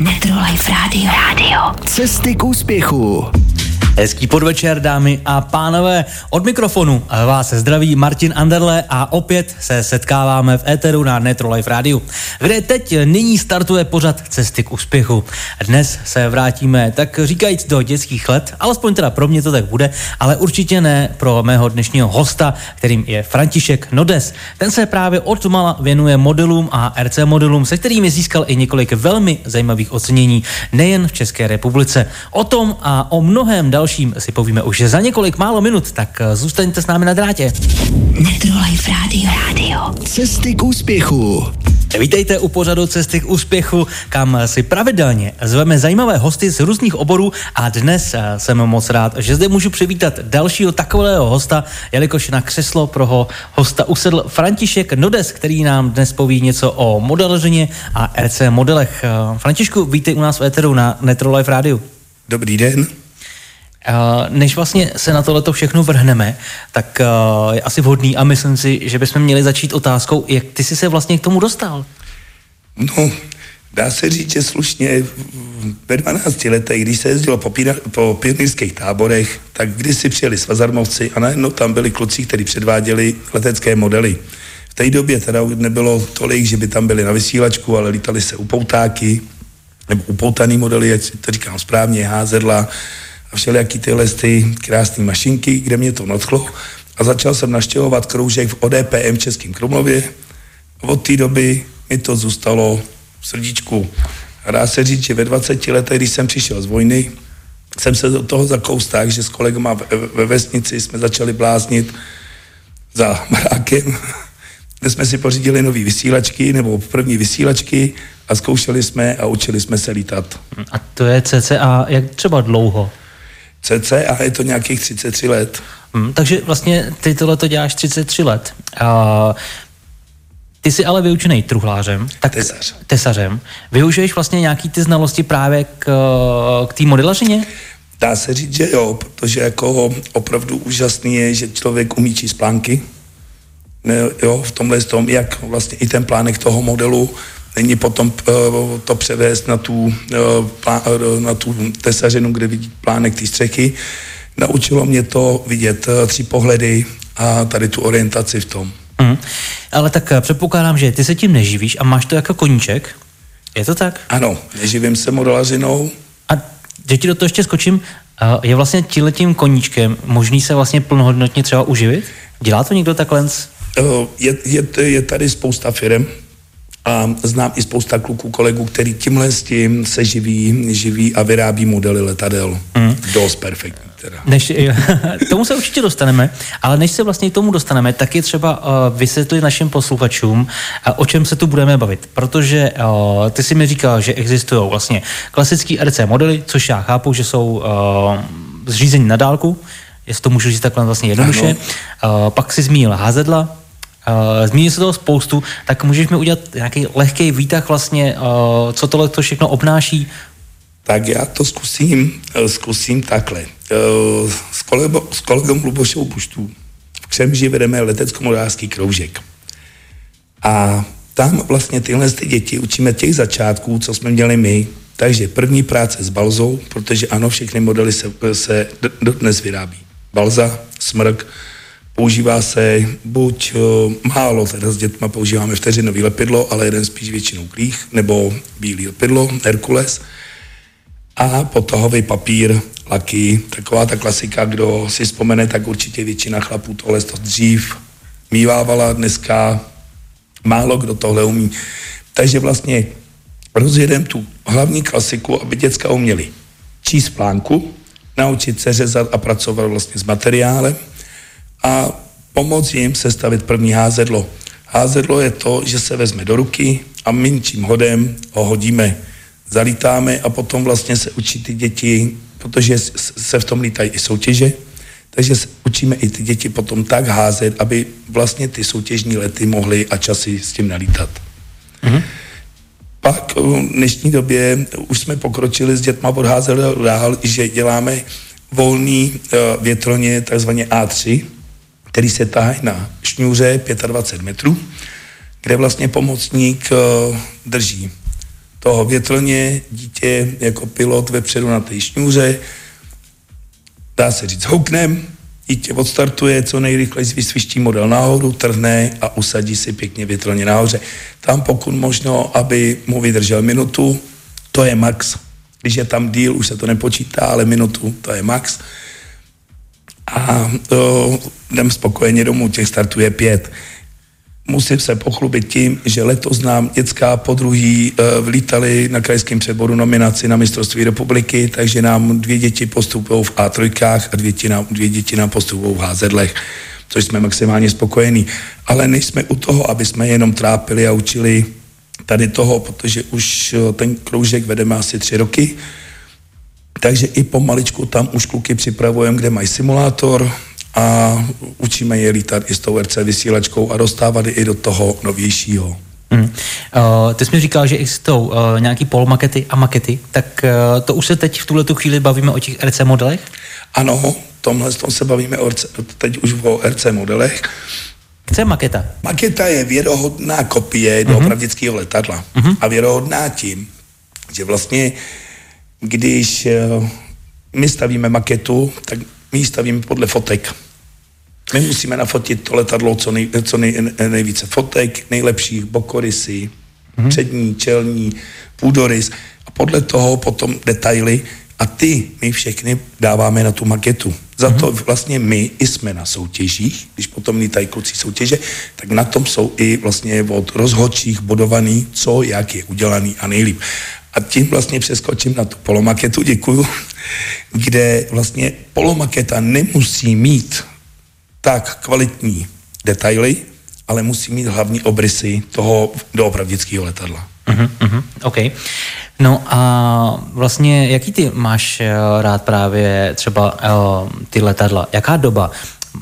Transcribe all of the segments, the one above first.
Metrolife Radio. Radio. Cesty k úspěchu. Hezký podvečer, dámy a pánové. Od mikrofonu vás zdraví Martin Anderle a opět se setkáváme v éteru na Netro Life Radio, kde teď nyní startuje pořad Cesty k úspěchu. Dnes se vrátíme, tak říkajíc, do dětských let, alespoň teda pro mě to tak bude, ale určitě ne pro mého dnešního hosta, kterým je František Nodes. Ten se právě od mala věnuje modelům a RC modelům, se kterými získal i několik velmi zajímavých ocenění, nejen v České republice. O tom a o mnohem dalším dalším si povíme už za několik málo minut, tak eh, zůstaňte s námi na drátě. Metrolife Radio. Radio. Cesty k úspěchu. Vítejte u pořadu Cesty k úspěchu, kam si pravidelně zveme zajímavé hosty z různých oborů a dnes eh, jsem moc rád, že zde můžu přivítat dalšího takového hosta, jelikož na křeslo pro ho hosta usedl František Nodes, který nám dnes poví něco o modelařině a RC modelech. Eh, Františku, vítej u nás v Eteru na Netro Life Radio. Dobrý den. Než vlastně se na tohleto všechno vrhneme, tak je asi vhodný a myslím si, že bychom měli začít otázkou, jak ty jsi se vlastně k tomu dostal? No, dá se říct, že slušně ve 12 letech, když se jezdilo po, píra, po pionýrských táborech, tak když si přijeli svazarmovci a najednou tam byli kluci, kteří předváděli letecké modely. V té době teda nebylo tolik, že by tam byli na vysílačku, ale lítali se upoutáky, nebo upoutaný modely, jak to říkám správně, házedla, a všelijaký tyhle ty krásné mašinky, kde mě to nadchlo a začal jsem naštěvovat kroužek v ODPM v Českém Krumlově. Od té doby mi to zůstalo v srdíčku. A dá se říct, že ve 20 letech, když jsem přišel z vojny, jsem se do toho zakous tak, že s kolegama ve vesnici jsme začali bláznit za barákem, kde jsme si pořídili nové vysílačky, nebo první vysílačky a zkoušeli jsme a učili jsme se lítat. A to je cca jak třeba dlouho? A je to nějakých 33 let. Hmm, takže vlastně ty tohle to děláš 33 let. Uh, ty jsi ale vyučený truhlářem. Tak, Tesař. Tesařem. Využiješ vlastně nějaký ty znalosti právě k, k té modelařině? Dá se říct, že jo, protože jako opravdu úžasný je, že člověk umí číst plánky. Ne, jo, v tomhle tom, jak vlastně i ten plánek toho modelu není potom uh, to převést na tu, plá, uh, na tu tesařinu, kde vidí plánek té střechy. Naučilo mě to vidět tři pohledy a tady tu orientaci v tom. Mm. Ale tak předpokládám, že ty se tím neživíš a máš to jako koníček. Je to tak? Ano, neživím se modelařinou. A že ti do toho ještě skočím, je vlastně tímhletím koníčkem možný se vlastně plnohodnotně třeba uživit? Dělá to někdo takhle? Je, je, je tady spousta firm, a znám i spousta kluků, kolegů, který tímhle s tím se živí, živí a vyrábí modely letadel. Mm. Dost perfektní teda. Než, tomu se určitě dostaneme, ale než se vlastně k tomu dostaneme, tak je třeba uh, vysvětlit našim posluchačům, uh, o čem se tu budeme bavit. Protože uh, ty si mi říkal, že existují vlastně klasický RC modely, což já chápu, že jsou uh, zřízení na dálku, jestli to můžu říct takhle vlastně jednoduše. Uh, pak si zmínil házedla, Uh, zmínil se toho spoustu, tak můžeš mi udělat nějaký lehký výtah vlastně, uh, co tohle to všechno obnáší? Tak já to zkusím, uh, zkusím takhle. S, kolegou, s kolegou Lubošou Puštů v Křemži vedeme letecko-modářský kroužek. A tam vlastně tyhle ty děti učíme těch začátků, co jsme měli my. Takže první práce s balzou, protože ano, všechny modely se, se dnes vyrábí. Balza, smrk, Používá se buď uh, málo, teda s dětma používáme vteřinový lepidlo, ale jeden spíš většinou klích, nebo bílý lepidlo, Herkules. A potohový papír, laky, taková ta klasika, kdo si vzpomene, tak určitě většina chlapů tohle to dřív mívávala, dneska málo kdo tohle umí. Takže vlastně rozjedeme tu hlavní klasiku, aby děcka uměli číst plánku, naučit se řezat a pracovat vlastně s materiálem, a pomoct jim sestavit první házedlo. Házedlo je to, že se vezme do ruky a minčím hodem ho hodíme, zalítáme a potom vlastně se učí ty děti, protože se v tom lítají i soutěže, takže učíme i ty děti potom tak házet, aby vlastně ty soutěžní lety mohly a časy s tím nalítat. Mm-hmm. Pak v dnešní době už jsme pokročili s dětma od dál, že děláme volný uh, větroně, takzvaně A3, který se tahají na šňůře 25 metrů, kde vlastně pomocník uh, drží toho větrně, dítě jako pilot vepředu na té šňůře, dá se říct, houknem, dítě odstartuje, co nejrychleji vysviští model nahoru, trhne a usadí si pěkně větrně nahoře. Tam pokud možno, aby mu vydržel minutu, to je max. Když je tam díl, už se to nepočítá, ale minutu, to je max. A to, jdem spokojeně domů, těch startů je pět musím se pochlubit tím, že letos nám dětská podruhý uh, vlítali na krajském přeboru nominaci na mistrovství republiky, takže nám dvě děti postupují v A3 a dvě děti nám, dvě děti nám postupují v HZlech, což jsme maximálně spokojení. Ale nejsme u toho, aby jsme jenom trápili a učili tady toho, protože už uh, ten kroužek vedeme asi tři roky, takže i pomaličku tam už kluky připravujeme, kde mají simulátor, a učíme je lítat i s tou RC vysílačkou a dostávat i do toho novějšího. Hmm. Uh, ty jsi mi říkal, že existují uh, nějaký polmakety a makety, tak uh, to už se teď v tuhle chvíli bavíme o těch RC modelech? Ano, tomhle tom se bavíme o RC, teď už o RC modelech. Co je maketa? Maketa je věrohodná kopie uh-huh. doopravdického letadla. Uh-huh. A věrohodná tím, že vlastně, když uh, my stavíme maketu, tak my ji stavíme podle fotek. My musíme nafotit to letadlo co, nej, co nej, nejvíce fotek, nejlepších bokorysy, mm-hmm. přední, čelní, půdorys a podle toho potom detaily a ty my všechny dáváme na tu maketu. Za to mhm. vlastně my i jsme na soutěžích, když potom lítají kluci soutěže, tak na tom jsou i vlastně od rozhodčích bodovaný, co, jak je udělaný a nejlíp. A tím vlastně přeskočím na tu polomaketu, děkuju, kde vlastně polomaketa nemusí mít tak kvalitní detaily, ale musí mít hlavní obrysy toho doopravdického letadla. Uh-huh, uh-huh, OK. No a vlastně, jaký ty máš uh, rád právě třeba uh, ty letadla? Jaká doba?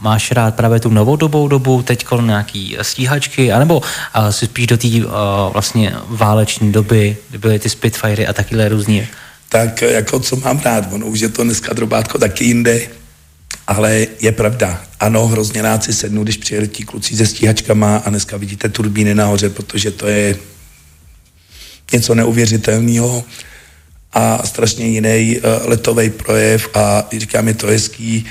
Máš rád právě tu novodobou dobu, teď nějaký stíhačky, anebo uh, si spíš do té uh, vlastně váleční doby, kdy byly ty Spitfirey a takové různý? Tak jako co mám rád, ono už je to dneska drobátko taky jinde, ale je pravda, ano, hrozně rád si sednu, když přijeli ti kluci se stíhačkama a dneska vidíte turbíny nahoře, protože to je něco neuvěřitelného a strašně jiný letový projev a říkám, je to hezký,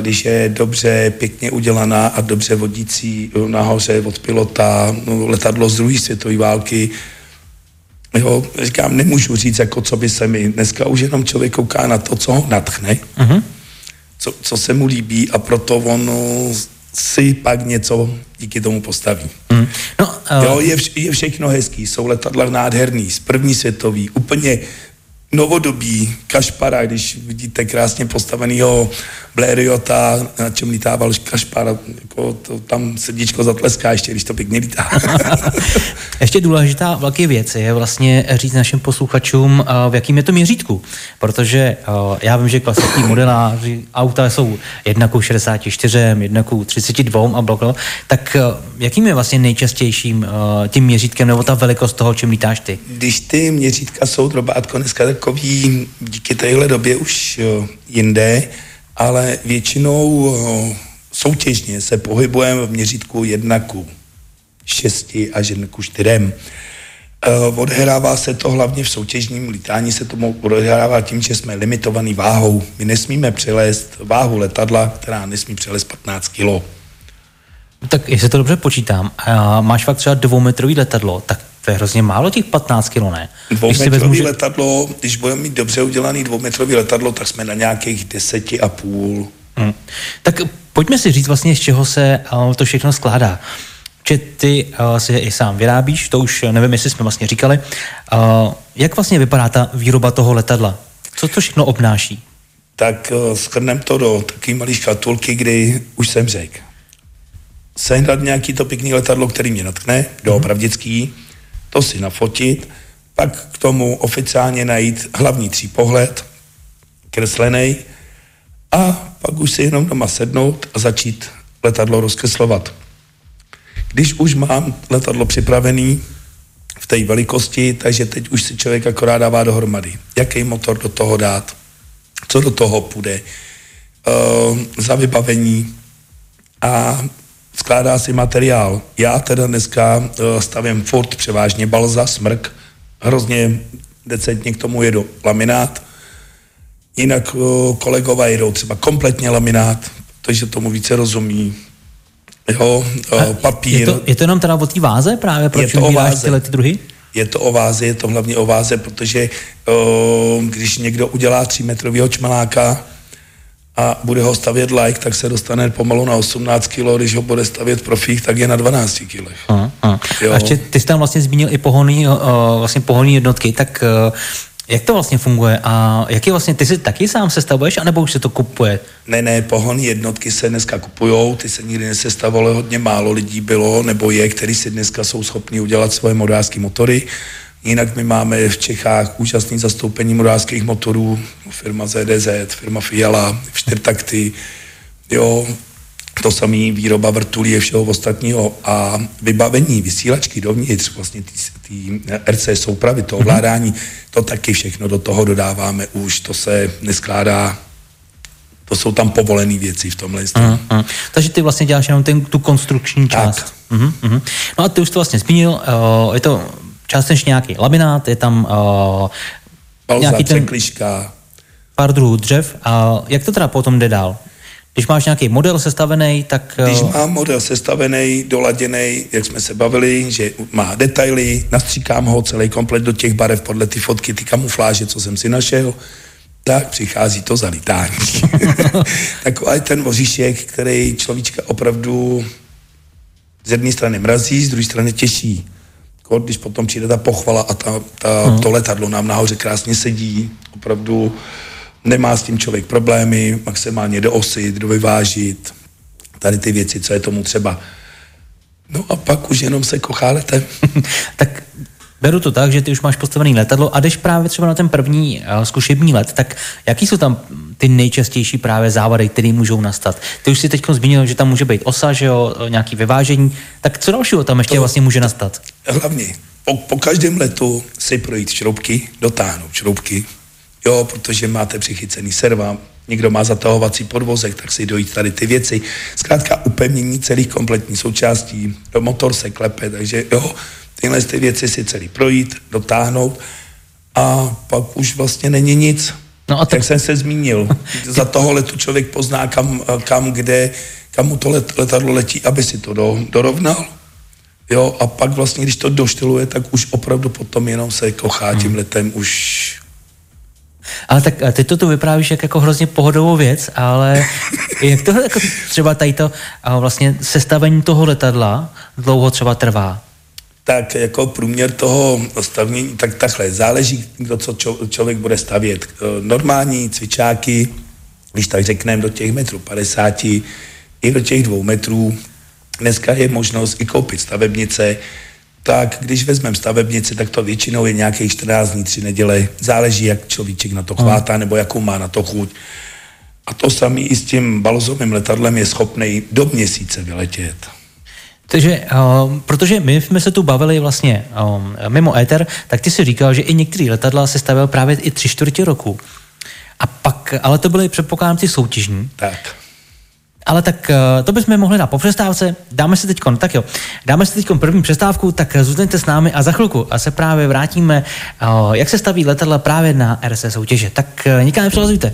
když je dobře, pěkně udělaná a dobře vodící nahoře od pilota, no, letadlo z druhé světové války, Jo, říkám, nemůžu říct, jako co by se mi. Dneska už jenom člověk kouká na to, co ho natchne, uh-huh. co, co se mu líbí a proto on si pak něco díky tomu postaví. Mm. No, uh... jo, je, vš- je všechno hezký, jsou letadla nádherný, z první světový, úplně novodobí Kašpara, když vidíte krásně postaveného Blériota, na čem lítával Kašpar, jako to, tam srdíčko zatleská ještě, když to pěkně lítá. ještě důležitá velké věc je vlastně říct našim posluchačům, eh, v jakým je to měřítku, protože eh, já vím, že klasický modeláři auta jsou jedna ku 64, jedna ku 32 a bloklo, tak eh, jakým je vlastně nejčastějším tím měřítkem nebo ta velikost toho, čím lítáš ty? Když ty měřítka jsou drobátko dneska takový díky téhle době už jinde, ale většinou eh, soutěžně se pohybujeme v měřítku 1 ku 6 až 1 ku 4. Eh, se to hlavně v soutěžním lítání, se to odhrává tím, že jsme limitovaný váhou. My nesmíme přelézt váhu letadla, která nesmí přelézt 15 kg. Tak jestli to dobře počítám, a máš fakt třeba dvoumetrový letadlo, tak to je hrozně málo těch 15 kg, ne? Dvoumetrový vezmu, že... letadlo, když budeme mít dobře udělaný dvoumetrový letadlo, tak jsme na nějakých deseti a půl. Hmm. Tak pojďme si říct vlastně, z čeho se uh, to všechno skládá. Že ty uh, si je i sám vyrábíš, to už nevím, jestli jsme vlastně říkali. Uh, jak vlastně vypadá ta výroba toho letadla? Co to všechno obnáší? Tak uh, schrnem to do takové malé škatulky, kdy už jsem řekl. Sehnat nějaký to pěkný letadlo, který mě natkne, doopravdický, to si nafotit, pak k tomu oficiálně najít hlavní pohled, kreslený, a pak už si jenom doma sednout a začít letadlo rozkreslovat. Když už mám letadlo připravený v té velikosti, takže teď už si člověk akorát dává dohromady. Jaký motor do toho dát, co do toho půjde, uh, za vybavení a skládá si materiál. Já teda dneska uh, stavím furt převážně balza, smrk, hrozně decentně k tomu jedu laminát. Jinak o, kolegové jedou třeba kompletně laminát, protože tomu více rozumí. Jo, o, papír. Je to, je to jenom teda o té váze právě, proč to o vybíráš váze. tyhle ty druhy? Je to o váze, je to hlavně o váze, protože o, když někdo udělá 3 metrového čmeláka a bude ho stavět like, tak se dostane pomalu na 18 kg, když ho bude stavět profík, tak je na 12 kg. Aha. Jo. A ještě ty jsi tam vlastně zmínil i pohonný, uh, vlastně pohonný jednotky, tak uh, jak to vlastně funguje a jaký vlastně, ty si taky sám sestavuješ, anebo už se to kupuje? Ne, ne, pohon jednotky se dneska kupujou, ty se nikdy nesestavovaly, hodně málo lidí bylo, nebo je, kteří si dneska jsou schopni udělat svoje modářské motory. Jinak my máme v Čechách úžasné zastoupení modářských motorů, firma ZDZ, firma Fiala, čtyřtakty, jo, to samý výroba vrtulí a všeho ostatního a vybavení vysílačky dovnitř, vlastně ty RC soupravy, to ovládání, to taky všechno do toho dodáváme už, to se neskládá, to jsou tam povolené věci v tomhle. Aha, aha. Takže ty vlastně děláš jenom ten, tu konstrukční část. Tak. Uh-huh, uh-huh. No a ty už to vlastně zmínil, uh, je to částečně nějaký laminát, je tam uh, Balza, nějaký ten překliška, pár druhů dřev a jak to teda potom jde dál? Když máš nějaký model sestavený, tak... Když uh, mám model sestavený, doladěný, jak jsme se bavili, že má detaily, nastříkám ho celý komplet do těch barev podle ty fotky, ty kamufláže, co jsem si našel, tak přichází to zalitání. Takový ten voříšek, který človíčka opravdu z jedné strany mrazí, z druhé strany těší. Jako Když potom přijde ta pochvala a ta, ta, to letadlo nám nahoře krásně sedí, opravdu nemá s tím člověk problémy, maximálně doosit, dovyvážit, tady ty věci, co je tomu třeba. No a pak už jenom se kochá letem. tak beru to tak, že ty už máš postavený letadlo a jdeš právě třeba na ten první uh, zkušební let, tak jaký jsou tam ty nejčastější právě závady, které můžou nastat? Ty už si teď zmínil, že tam může být osa, že jo, nějaký vyvážení, tak co dalšího tam ještě To- vlastně může nastat? Hlavně po, po každém letu si projít šroubky, dotáhnout šroubky, jo, protože máte přichycený serva, někdo má zatahovací podvozek, tak si dojít tady ty věci. Zkrátka upevnění celých kompletní součástí, motor se klepe, takže jo, tyhle ty věci si celý projít, dotáhnout a pak už vlastně není nic. No a tak- Jak jsem se zmínil, za toho letu člověk pozná, kam, kam kde, kam mu to let, letadlo letí, aby si to do, dorovnal. Jo, a pak vlastně, když to doštyluje, tak už opravdu potom jenom se kochá tím letem už Ale tak a ty to tu vyprávíš jak jako hrozně pohodovou věc, ale jak to jako třeba tady to a vlastně sestavení toho letadla dlouho třeba trvá? Tak jako průměr toho stavnění, tak takhle, záleží, kdo co čo, člověk bude stavět. Eh, Normální cvičáky, když tak řekneme do těch metrů 50, i do těch dvou metrů, dneska je možnost i koupit stavebnice, tak když vezmeme stavebnici, tak to většinou je nějakých 14 dní, 3 neděle, záleží, jak človíček na to chvátá, nebo jakou má na to chuť. A to samý i s tím balzovým letadlem je schopný do měsíce vyletět. Takže, uh, protože my jsme se tu bavili vlastně um, mimo éter, tak ty si říkal, že i některé letadla se stavěl právě i tři čtvrtě roku. A pak, ale to byly předpokládám ty soutěžní. Tak. Ale tak uh, to bychom mohli na po přestávce. Dáme si teď, tak jo, dáme si teď první přestávku, tak zůstaňte s námi a za chvilku a se právě vrátíme, uh, jak se staví letadla právě na RC soutěže. Tak nikam nepřelazujte.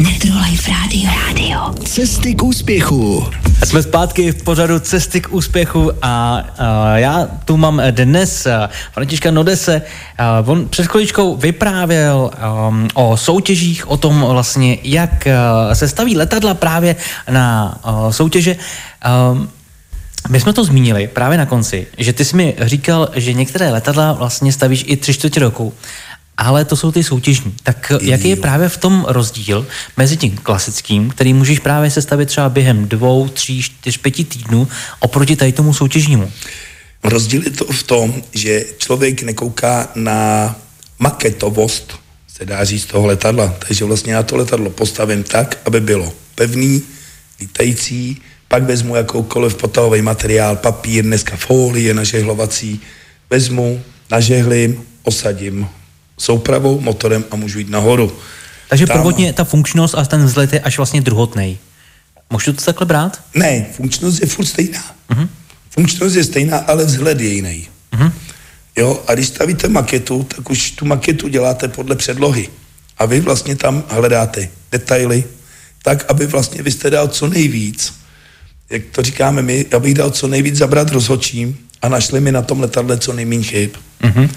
Metrolife Radio. Radio. Cesty k úspěchu. Jsme zpátky v pořadu Cesty k úspěchu a uh, já tu mám dnes Františka Nodese. Uh, on před chviličkou vyprávěl um, o soutěžích, o tom vlastně, jak se staví letadla právě na uh, soutěže. Um, my jsme to zmínili právě na konci, že ty jsi mi říkal, že některé letadla vlastně stavíš i tři čtvrtě roku, ale to jsou ty soutěžní. Tak jaký je právě v tom rozdíl mezi tím klasickým, který můžeš právě sestavit třeba během dvou, tří, čtyř, pěti týdnů, oproti tady tomu soutěžnímu? Rozdíl je to v tom, že člověk nekouká na maketovost, se dá říct, toho letadla. Takže vlastně já to letadlo postavím tak, aby bylo pevný, lítající, pak vezmu jakoukoliv potahový materiál, papír, dneska folie nažehlovací, vezmu, nažehlím, osadím soupravou, motorem a můžu jít nahoru. Takže Tam- prvotně ta funkčnost a ten vzhled je až vlastně druhotnej. Můžu to takhle brát? Ne, funkčnost je furt stejná. Uh-huh. Funkčnost je stejná, ale vzhled je jiný. Uh-huh. Jo, a když stavíte maketu, tak už tu maketu děláte podle předlohy. A vy vlastně tam hledáte detaily, tak, aby vlastně vy jste dal co nejvíc, jak to říkáme my, abych dal co nejvíc zabrat rozhodčím a našli mi na tom letadle co nejméně chyb. Mm-hmm.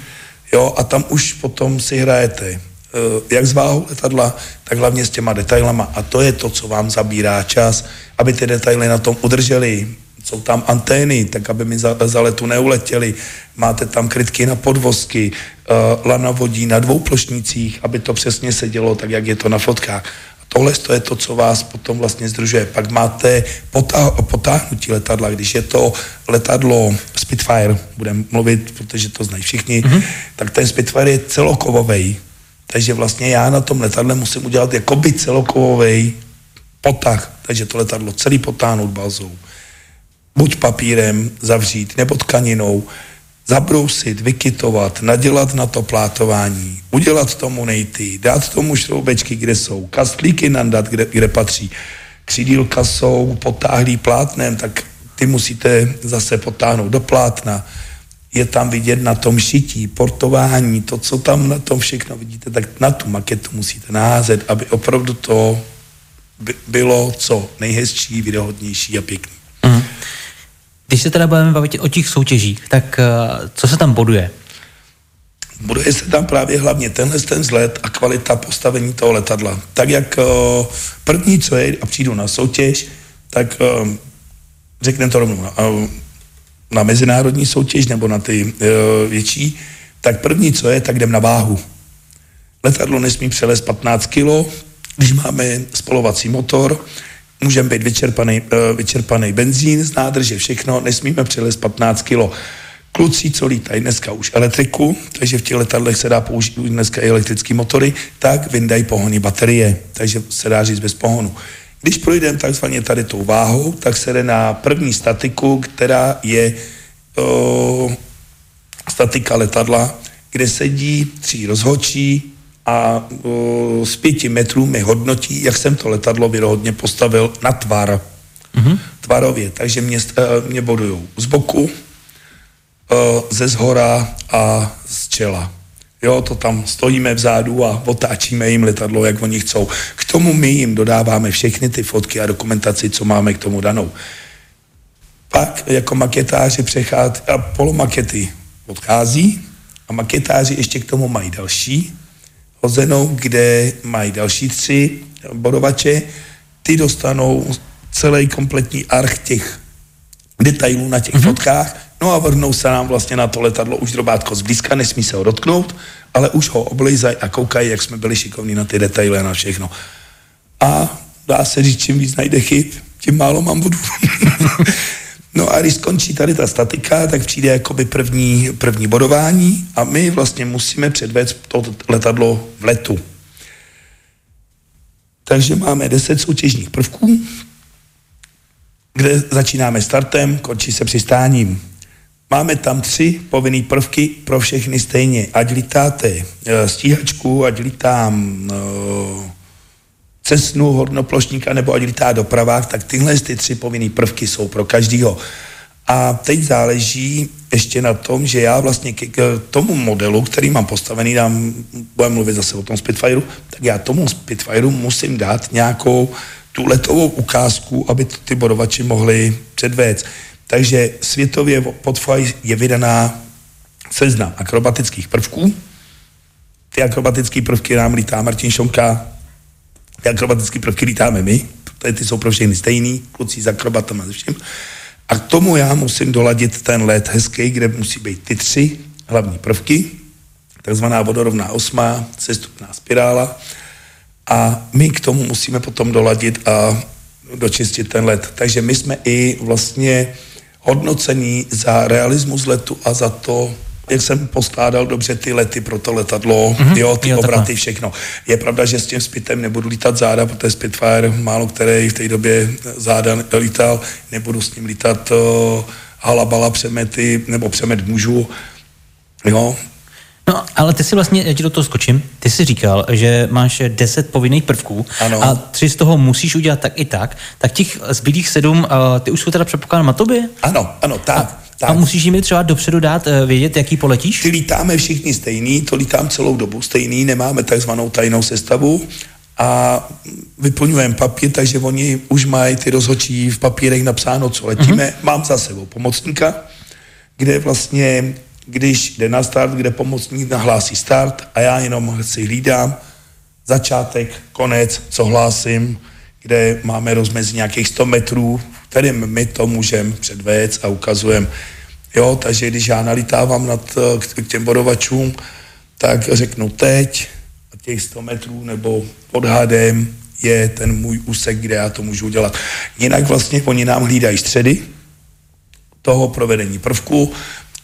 Jo, a tam už potom si hrajete, eh, jak s váhou letadla, tak hlavně s těma detailama. A to je to, co vám zabírá čas, aby ty detaily na tom udrželi. Jsou tam antény, tak aby mi za, za letu neuletěly. Máte tam krytky na podvozky, uh, lana vodí na dvou plošnicích, aby to přesně sedělo tak, jak je to na fotkách. Tohle to je to, co vás potom vlastně združuje. Pak máte potá, potáhnutí letadla, když je to letadlo Spitfire, budeme mluvit, protože to znají všichni, mm-hmm. tak ten Spitfire je celokovový. Takže vlastně já na tom letadle musím udělat jakoby celokovový potah, takže to letadlo celý potáhnout balzou. Buď papírem zavřít, nebo tkaninou, zabrousit, vykytovat, nadělat na to plátování, udělat tomu nejty, dát tomu šroubečky, kde jsou, kastlíky nandat, kde, kde patří. Křídílka jsou potáhlý plátnem, tak ty musíte zase potáhnout do plátna. Je tam vidět na tom šití, portování, to, co tam na tom všechno vidíte, tak na tu maketu musíte naházet, aby opravdu to bylo co nejhezčí, videohodnější a pěkný. Mm. Když se teda budeme bavit o těch soutěžích, tak uh, co se tam boduje? Buduje se tam právě hlavně tenhle ten vzhled a kvalita postavení toho letadla. Tak jak uh, první, co je, a přijdu na soutěž, tak uh, řekneme to rovnou na, mezinárodní soutěž nebo na ty větší, tak první, co je, tak jdem na váhu. Letadlo nesmí přelez 15 kg, když máme spolovací motor, můžeme být vyčerpaný, uh, vyčerpaný benzín z nádrže, všechno, nesmíme přelez 15 kg. Kluci, co lítají dneska už elektriku, takže v těch letadlech se dá použít dneska i elektrické motory, tak vyndají pohony baterie, takže se dá říct bez pohonu. Když projdeme takzvaně tady tou váhou, tak se jde na první statiku, která je uh, statika letadla, kde sedí tři rozhočí, a uh, z pěti metrů mi hodnotí, jak jsem to letadlo věrohodně postavil na tvar. Mm-hmm. Tvarově, takže mě, uh, mě bodují z boku, uh, ze zhora a z čela. Jo, to tam stojíme vzadu a otáčíme jim letadlo, jak oni chcou. K tomu my jim dodáváme všechny ty fotky a dokumentaci, co máme k tomu danou. Pak jako maketáři přechází a polomakety odchází a maketáři ještě k tomu mají další hozenou, kde mají další tři bodovače, ty dostanou celý kompletní arch těch detailů na těch mm-hmm. fotkách, no a vrhnou se nám vlastně na to letadlo už drobátko zblízka, nesmí se ho dotknout, ale už ho oblejzají a koukají, jak jsme byli šikovní na ty detaily a na všechno. A dá se říct, čím víc najde chyb, tím málo mám vodu. No a když skončí tady ta statika, tak přijde jakoby první, první bodování a my vlastně musíme předvést to letadlo v letu. Takže máme 10 soutěžních prvků, kde začínáme startem, končí se přistáním. Máme tam tři povinné prvky pro všechny stejně. Ať lítáte eh, stíhačku, ať lítám uh, cesnu hornoplošníka nebo ať lítá dopravách, tak tyhle ty tři povinné prvky jsou pro každýho. A teď záleží ještě na tom, že já vlastně k, tomu modelu, který mám postavený, dám, budeme mluvit zase o tom Spitfireu, tak já tomu Spitfireu musím dát nějakou tu letovou ukázku, aby ty bodovači mohli předvést. Takže světově pod je vydaná seznam akrobatických prvků. Ty akrobatické prvky nám lítá Martin Šonka, ty akrobatické prvky lítáme my, protože ty jsou pro všechny stejný, kluci s akrobatama se vším. A k tomu já musím doladit ten let hezký, kde musí být ty tři hlavní prvky, takzvaná vodorovná osma, sestupná spirála. A my k tomu musíme potom doladit a dočistit ten let. Takže my jsme i vlastně hodnocení za realismus letu a za to, jak jsem poskládal dobře ty lety pro to letadlo, mm-hmm. jo, ty jo, obraty, všechno. Je pravda, že s tím Spitem nebudu lítat záda, protože Spitfire, málo který v té době záda lítal, nebudu s ním lítat uh, halabala přemety, nebo přemet mužů, jo, No, ale ty si vlastně, já ti do toho skočím, ty si říkal, že máš 10 povinných prvků ano. a tři z toho musíš udělat tak i tak, tak těch zbylých sedm, uh, ty už jsou teda předpokládám na tobě? Ano, ano, tak. A Tak. A musíš jim třeba dopředu dát eh, vědět, jaký poletíš? Ty lítáme všichni stejný, to lítám celou dobu stejný, nemáme takzvanou tajnou sestavu a vyplňujeme papír, takže oni už mají ty rozhodčí v papírech napsáno, co letíme. Mm-hmm. Mám za sebou pomocníka, kde vlastně, když jde na start, kde pomocník nahlásí start a já jenom si hlídám začátek, konec, co hlásím, kde máme rozmezí nějakých 100 metrů, kterým my to můžeme předvést a ukazujeme. Jo, takže když já nalítávám nad, k těm bodovačům, tak řeknu teď, těch 100 metrů nebo odhadem je ten můj úsek, kde já to můžu udělat. Jinak vlastně oni nám hlídají středy toho provedení prvku,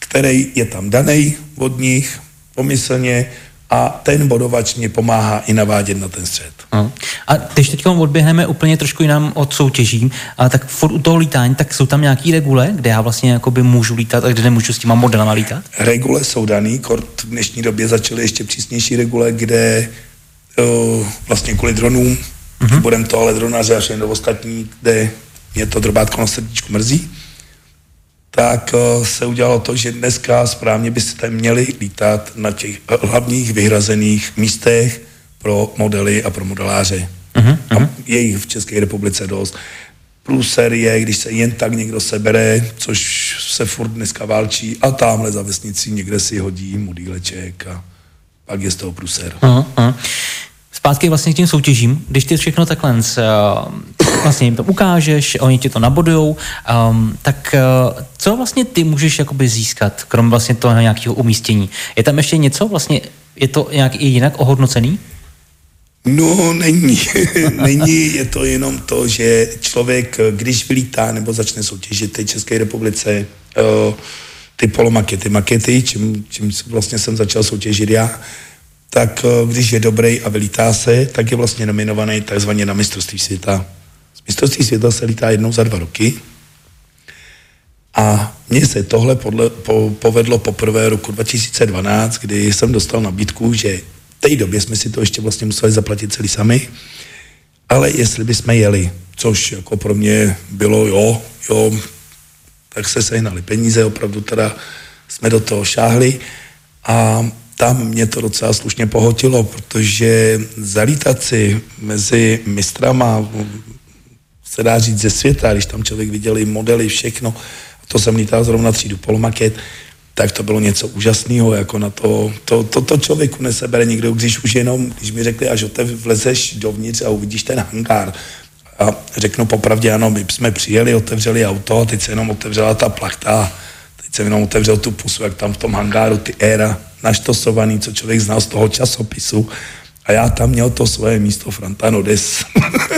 který je tam daný od nich pomyslně a ten bodovač mě pomáhá i navádět na ten střed. Uh. A když teď odběhneme úplně trošku jinam od soutěží, a tak furt u toho lítání, tak jsou tam nějaký regule, kde já vlastně jakoby můžu lítat a kde nemůžu s těma modelama lítat? Regule jsou daný, kort v dnešní době začaly ještě přísnější regule, kde uh, vlastně kvůli dronům, uh-huh. budem to ale dronaře až jen do ostatní, kde mě to drobátko na srdíčku mrzí, tak uh, se udělalo to, že dneska správně byste měli lítat na těch hlavních vyhrazených místech pro modely a pro modeláře. Uh-huh. A je jich v České republice dost. Průser je, když se jen tak někdo sebere, což se furt dneska válčí a tamhle za vesnicí někde si hodí modíleček a pak je z toho průser. Uh-huh zpátky vlastně k těm soutěžím, když ty všechno takhle uh, vlastně jim to ukážeš, oni ti to nabodujou, um, tak uh, co vlastně ty můžeš jakoby získat, krom vlastně toho nějakého umístění? Je tam ještě něco vlastně, je to nějak i jinak ohodnocený? No, není. není, je to jenom to, že člověk, když vylítá nebo začne soutěžit v České republice, uh, ty polomakety, makety, čím, čím vlastně jsem začal soutěžit já, tak eh, když je dobrý a vylítá se, tak je vlastně nominovaný takzvaně na mistrovství světa. Z mistrovství světa se lítá jednou za dva roky. A mně se tohle podle, po, povedlo poprvé roku 2012, kdy jsem dostal nabídku, že v té době jsme si to ještě vlastně museli zaplatit celý sami, ale jestli bychom jeli, což jako pro mě bylo jo, jo, tak se sehnali peníze, opravdu teda jsme do toho šáhli a tam mě to docela slušně pohotilo, protože zalítat si mezi mistrama, se dá říct ze světa, když tam člověk viděl i modely, všechno, a to jsem lítal zrovna třídu polomaket, tak to bylo něco úžasného, jako na to, to, to, to člověku nesebere nikdo, když už jenom, když mi řekli, až otev, vlezeš dovnitř a uvidíš ten hangár, a řeknu popravdě, ano, my jsme přijeli, otevřeli auto, teď se jenom otevřela ta plachta, teď jsem jenom otevřel tu pusu, jak tam v tom hangáru ty éra naštosovaný, co člověk znal z toho časopisu. A já tam měl to svoje místo Frantano Des,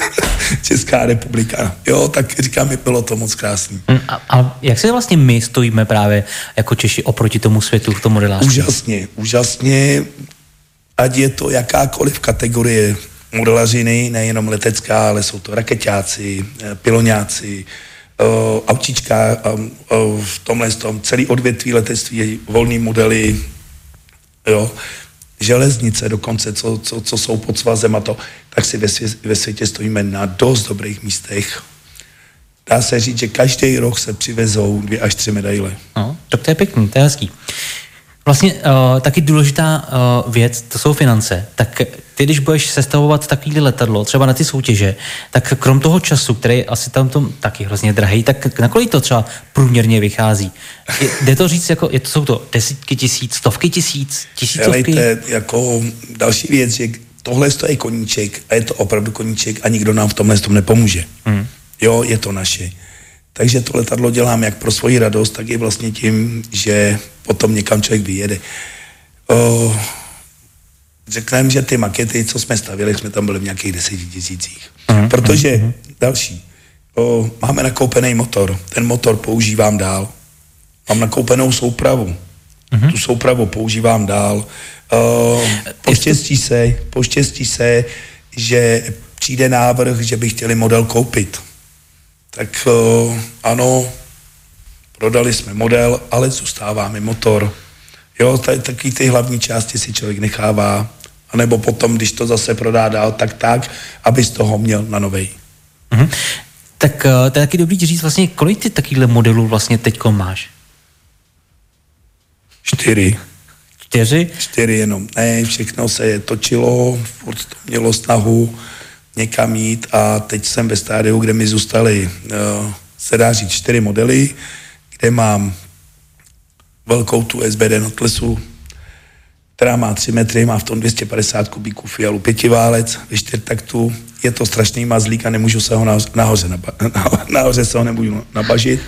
Česká republika. Jo, tak říkám, bylo to moc krásný. Mm, a, a jak se vlastně my stojíme právě jako Češi oproti tomu světu, k tomu modelářství? Úžasně, úžasně, ať je to jakákoliv kategorie modelařiny, nejenom letecká, ale jsou to raketáci, eh, piloňáci, autíčka, um, uh, v tomhle tom celý odvětví letectví, volný modely, jo, železnice dokonce, co, co, co jsou pod svazem a to, tak si ve, svě, ve světě stojíme na dost dobrých místech. Dá se říct, že každý rok se přivezou dvě až tři medaile. No, tak to je pěkný, to je hezký. Vlastně uh, taky důležitá uh, věc, to jsou finance. Tak ty, když budeš sestavovat takovýhle letadlo, třeba na ty soutěže, tak krom toho času, který je asi tam tom taky hrozně drahý, tak na kolik to třeba průměrně vychází? Jde to říct, jako, je to, jsou to desítky tisíc, stovky tisíc, tisícovky? Helejte, jako další věc, že tohle je koníček a je to opravdu koníček a nikdo nám v tomhle tom nepomůže. Hmm. Jo, je to naše. Takže to letadlo dělám jak pro svoji radost, tak i vlastně tím, že potom někam člověk vyjede. Uh, řekneme, že ty makety, co jsme stavili, jsme tam byli v nějakých deseti tisících. Uh-huh, Protože uh-huh. další, o, máme nakoupený motor, ten motor používám dál. Mám nakoupenou soupravu, uh-huh. tu soupravu používám dál. O, poštěstí se, poštěstí se, že přijde návrh, že by chtěli model koupit. Tak o, ano, prodali jsme model, ale zůstává mi motor. Jo, taky ty hlavní části si člověk nechává a nebo potom, když to zase prodá dál, tak tak, aby z toho měl na novej. Mm-hmm. Tak uh, to je taky dobrý říct vlastně, kolik ty takovýhle modelů vlastně teď máš? Čtyři. Čtyři? Čtyři jenom. Ne, všechno se točilo, furt to mělo snahu někam jít a teď jsem ve stádiu, kde mi zůstaly, uh, se dá říct, čtyři modely, kde mám velkou tu SBD Notlesu, která má 3 metry, má v tom 250 kubíků fialu pětiválec ve čtyřtaktu. Je to strašný mazlík a nemůžu se ho nahoře, naba, nahoře se ho nemůžu nabažit.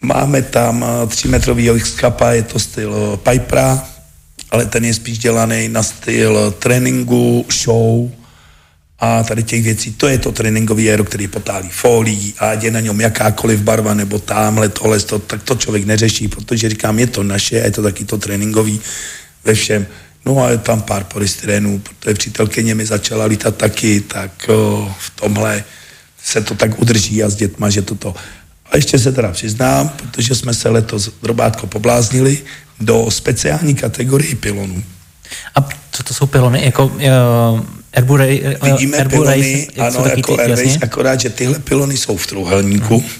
Máme tam 3 metrový skapa, je to styl Pipera, ale ten je spíš dělaný na styl tréninku, show a tady těch věcí. To je to tréninkový aero, který potálí folí a je na něm jakákoliv barva nebo tamhle tohle, to, tak to člověk neřeší, protože říkám, je to naše a je to taky to tréninkový ve všem. No a je tam pár polystyrenů, protože přítelkyně mi začala lítat taky, tak o, v tomhle se to tak udrží a s dětma, že toto. A ještě se teda přiznám, protože jsme se letos drobátko pobláznili do speciální kategorii pilonů. A co to jsou pilony? Jako uh, Airbu Ray, uh, Vidíme Airbu pilony, Race, ano, jako ty, Airways, akorát, že tyhle pilony jsou v trůhelníku, uh-huh.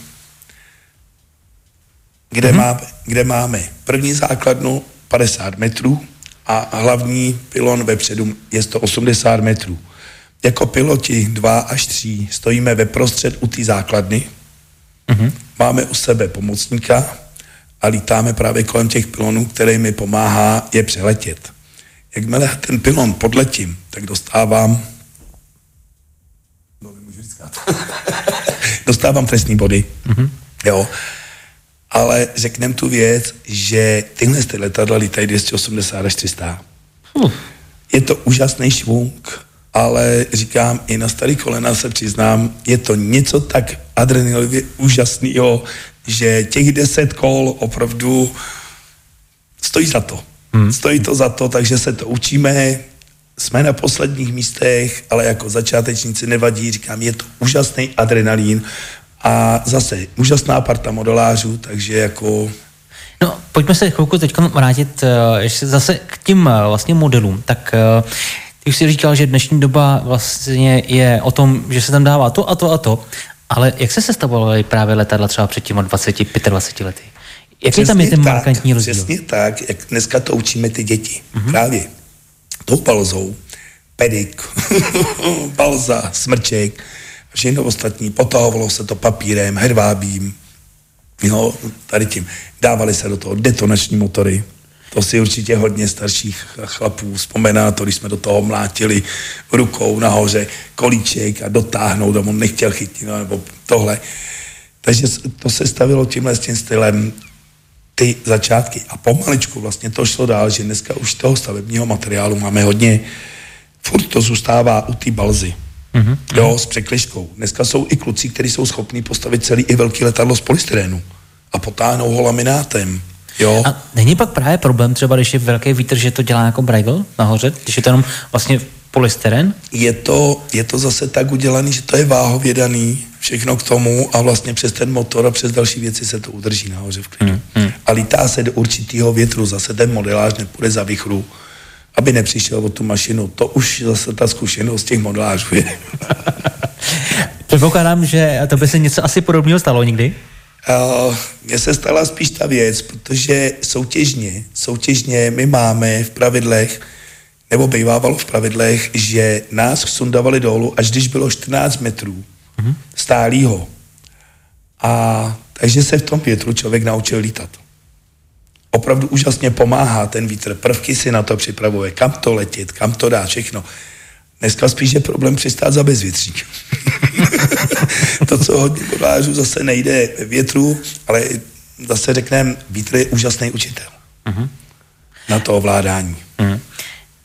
kde, uh-huh. máme, kde máme první základnu 50 metrů a hlavní pilon vepředu je 180 metrů. Jako piloti 2 až 3 stojíme ve prostřed u té základny, uh-huh. máme u sebe pomocníka a lítáme právě kolem těch pilonů, který mi pomáhá je přeletět. Jakmile ten pilon podletím, tak dostávám no, nemůžu dostávám trestní body. Uh-huh. Jo ale řekneme tu věc, že tyhle ty letadla lítají 280 až 300. Uh. Je to úžasný švung, ale říkám, i na starý kolena se přiznám, je to něco tak adrenalinově úžasného, že těch deset kol opravdu stojí za to. Hmm. Stojí to za to, takže se to učíme, jsme na posledních místech, ale jako začátečníci nevadí, říkám, je to úžasný adrenalín a zase úžasná parta modelářů, takže jako... No, pojďme se chvilku teď vrátit uh, ještě zase k tím uh, vlastně modelům. Tak uh, ty už si říkal, že dnešní doba vlastně je o tom, že se tam dává to a to a to, ale jak se sestavovaly právě letadla třeba před těmi 20, 25 lety? Jaký tam je ten tak, markantní rozdíl? Přesně tak, jak dneska to učíme ty děti. Uh-huh. Právě tou balzou, pedik, balza, smrček, všechno ostatní, potahovalo se to papírem, hervábím, jo, tady tím. Dávali se do toho detonační motory, to si určitě hodně starších chlapů vzpomená, to, když jsme do toho mlátili rukou nahoře kolíček a dotáhnout a on nechtěl chytit, no, nebo tohle. Takže to se stavilo tímhle s tím stylem ty začátky. A pomaličku vlastně to šlo dál, že dneska už toho stavebního materiálu máme hodně, furt to zůstává u té balzy. Mm-hmm. Jo, s překližkou. Dneska jsou i kluci, kteří jsou schopní postavit celý i velký letadlo z polystyrénu a potáhnou ho laminátem. Jo. A není pak právě problém třeba, když je velký vítr, že to dělá jako Bragel nahoře, když je to jenom vlastně polystyren? Je to, je to zase tak udělaný, že to je váhově daný, všechno k tomu a vlastně přes ten motor a přes další věci se to udrží nahoře v klidu. Hmm, hmm. A lítá se do určitého větru, zase ten modelář nepůjde za vychru, aby nepřišel o tu mašinu. To už zase ta zkušenost těch modelářů je. Předpokládám, že to by se něco asi podobného stalo nikdy? Uh, mně se stala spíš ta věc, protože soutěžně, soutěžně my máme v pravidlech, nebo bývávalo v pravidlech, že nás sundavali dolů, až když bylo 14 metrů uh-huh. stálýho. A takže se v tom větru člověk naučil lítat opravdu úžasně pomáhá ten vítr. Prvky si na to připravuje, kam to letět, kam to dá, všechno. Dneska spíš je problém přistát za bezvětřík. to, co hodně modářů zase nejde ve větru, ale zase řekneme, vítr je úžasný učitel. Uh-huh. Na to ovládání. Uh-huh.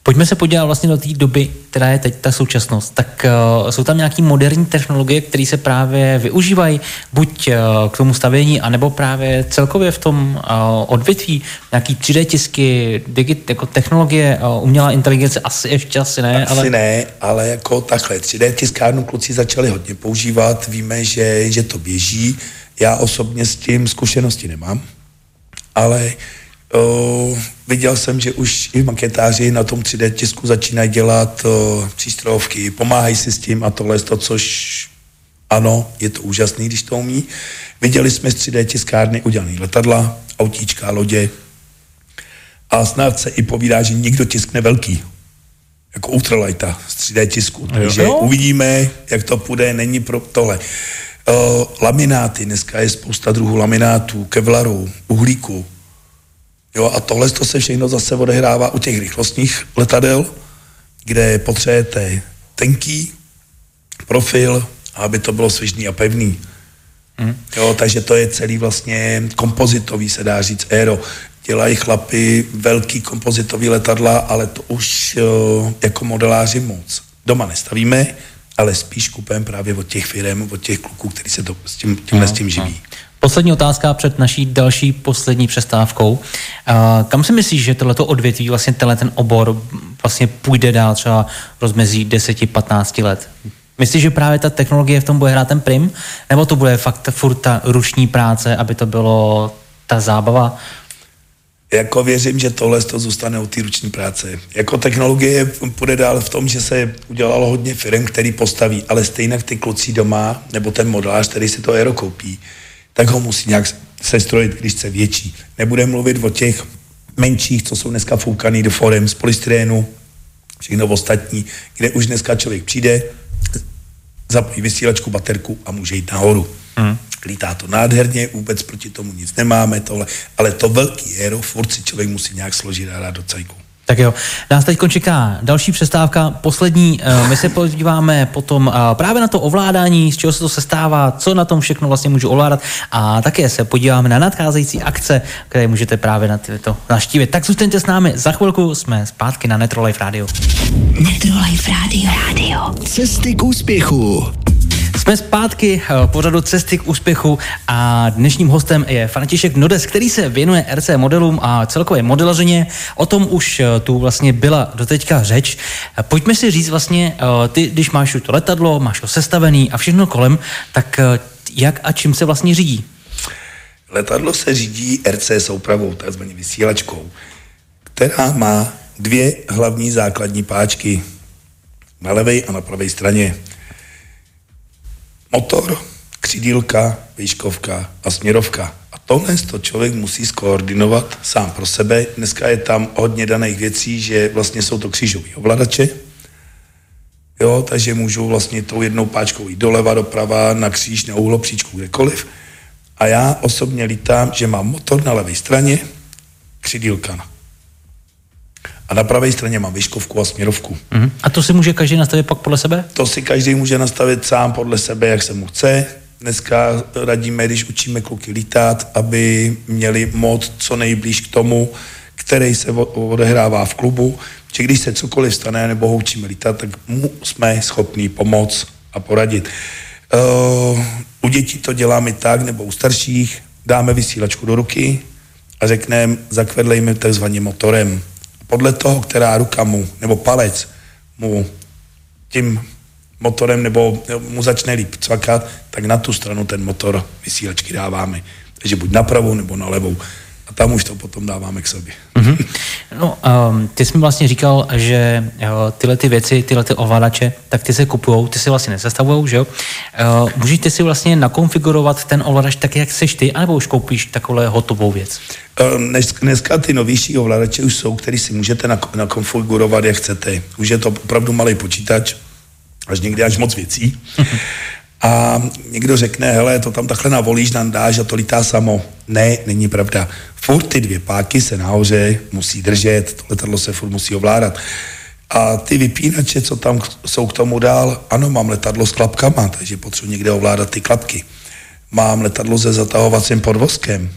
Pojďme se podívat vlastně do té doby, která je teď ta současnost. Tak uh, jsou tam nějaké moderní technologie, které se právě využívají buď uh, k tomu stavění, anebo právě celkově v tom uh, odvětví, nějaký 3D tisky, digit, jako technologie, uh, umělá inteligence, asi ještě asi ne. Asi ale... ne, ale jako takhle, 3D tiskárnu kluci začali hodně používat, víme, že, že to běží. Já osobně s tím zkušenosti nemám, ale uh, viděl jsem, že už i maketáři na tom 3D tisku začínají dělat uh, přístrojovky, pomáhají si s tím a tohle to, což ano, je to úžasný, když to umí. Viděli jsme z 3D tiskárny udělané letadla, autíčka, lodě. A snad se i povídá, že někdo tiskne velký. Jako ultralighta z 3D tisku. Takže jo. uvidíme, jak to půjde, není pro tohle. Uh, lamináty, dneska je spousta druhů laminátů, kevlaru, uhlíku. Jo, a tohle to se všechno zase odehrává u těch rychlostních letadel, kde potřebujete tenký profil, aby to bylo svižný a pevný. Hmm. Jo, takže to je celý vlastně kompozitový, se dá říct, aero. Dělají chlapy velký kompozitový letadla, ale to už jo, jako modeláři moc. Doma nestavíme, ale spíš kupujeme právě od těch firm, od těch kluků, kteří se to, s tím, tímhle s tím živí. Poslední otázka před naší další poslední přestávkou. Kam si myslíš, že tohleto odvětví, vlastně tenhle ten obor vlastně půjde dál třeba rozmezí 10-15 let? Myslíš, že právě ta technologie v tom bude hrát ten prim? Nebo to bude fakt furt ta ruční práce, aby to bylo ta zábava? Jako věřím, že tohle to zůstane u té ruční práce. Jako technologie půjde dál v tom, že se udělalo hodně firm, který postaví, ale stejně ty kluci doma, nebo ten modelář, který si to aero koupí, tak ho musí nějak sestrojit, když chce větší. Nebude mluvit o těch menších, co jsou dneska foukaný do forem z polystyrénu, všechno ostatní, kde už dneska člověk přijde, zapojí vysílačku, baterku a může jít nahoru. Hmm. Lítá to nádherně, vůbec proti tomu nic nemáme, tohle, ale to velký aero, furt si člověk musí nějak složit a dát do cajku. Tak jo, nás teď čeká další přestávka, poslední. Eh, my se podíváme potom eh, právě na to ovládání, z čeho se to sestává, co na tom všechno vlastně můžu ovládat a také se podíváme na nadcházející akce, které můžete právě na to naštívit. Tak zůstaňte s námi, za chvilku jsme zpátky na Netro Life Radio. Netro Life Radio. Radio. Cesty k úspěchu. Jsme zpátky v pořadu Cesty k úspěchu a dnešním hostem je František Nodes, který se věnuje RC modelům a celkové modelařině. O tom už eh, tu vlastně byla doteďka řeč. Pojďme si říct vlastně, eh, ty, když máš to letadlo, máš ho sestavený a všechno kolem, tak eh, jak a čím se vlastně řídí? Letadlo se řídí RC soupravou, takzvaně vysílačkou, která má dvě hlavní základní páčky na levé a na pravé straně motor, křidílka, výškovka a směrovka. A tohle to člověk musí skoordinovat sám pro sebe. Dneska je tam hodně daných věcí, že vlastně jsou to křížové ovladače, Jo, takže můžu vlastně tou jednou páčkou jít doleva, doprava, na kříž, na úhlopříčku, kdekoliv. A já osobně lítám, že mám motor na levé straně, křidílka a na pravé straně mám výškovku a směrovku. Uh-huh. A to si může každý nastavit pak podle sebe? To si každý může nastavit sám podle sebe, jak se mu chce. Dneska radíme, když učíme kluky lítat, aby měli mod co nejblíž k tomu, který se odehrává v klubu, že když se cokoliv stane nebo ho učíme lítat, tak mu jsme schopní pomoct a poradit. Uh, u dětí to děláme tak, nebo u starších, dáme vysílačku do ruky a řekneme, zakvedlejme takzvaně motorem podle toho, která ruka mu, nebo palec mu tím motorem nebo mu začne líp cvakat, tak na tu stranu ten motor vysílačky dáváme. Takže buď na pravou nebo na levou. A tam už to potom dáváme k sobě. Mm-hmm. No, um, ty jsi mi vlastně říkal, že jo, tyhle ty věci, tyhle ty ovladače, tak ty se kupujou, ty si vlastně nezastavují, že jo? Uh, můžete si vlastně nakonfigurovat ten ovladač tak, jak seš ty, anebo už koupíš takovou hotovou věc? Dnes, dneska ty novější ovladače už jsou, který si můžete nakonfigurovat, jak chcete. Už je to opravdu malý počítač, až někdy až moc věcí. A někdo řekne, hele, to tam takhle navolíš, nandáš a to lítá samo. Ne, není pravda. Furt ty dvě páky se nahoře musí držet, to letadlo se furt musí ovládat. A ty vypínače, co tam jsou k tomu dál, ano, mám letadlo s klapkama, takže potřebuji někde ovládat ty klapky. Mám letadlo se zatahovacím podvozkem,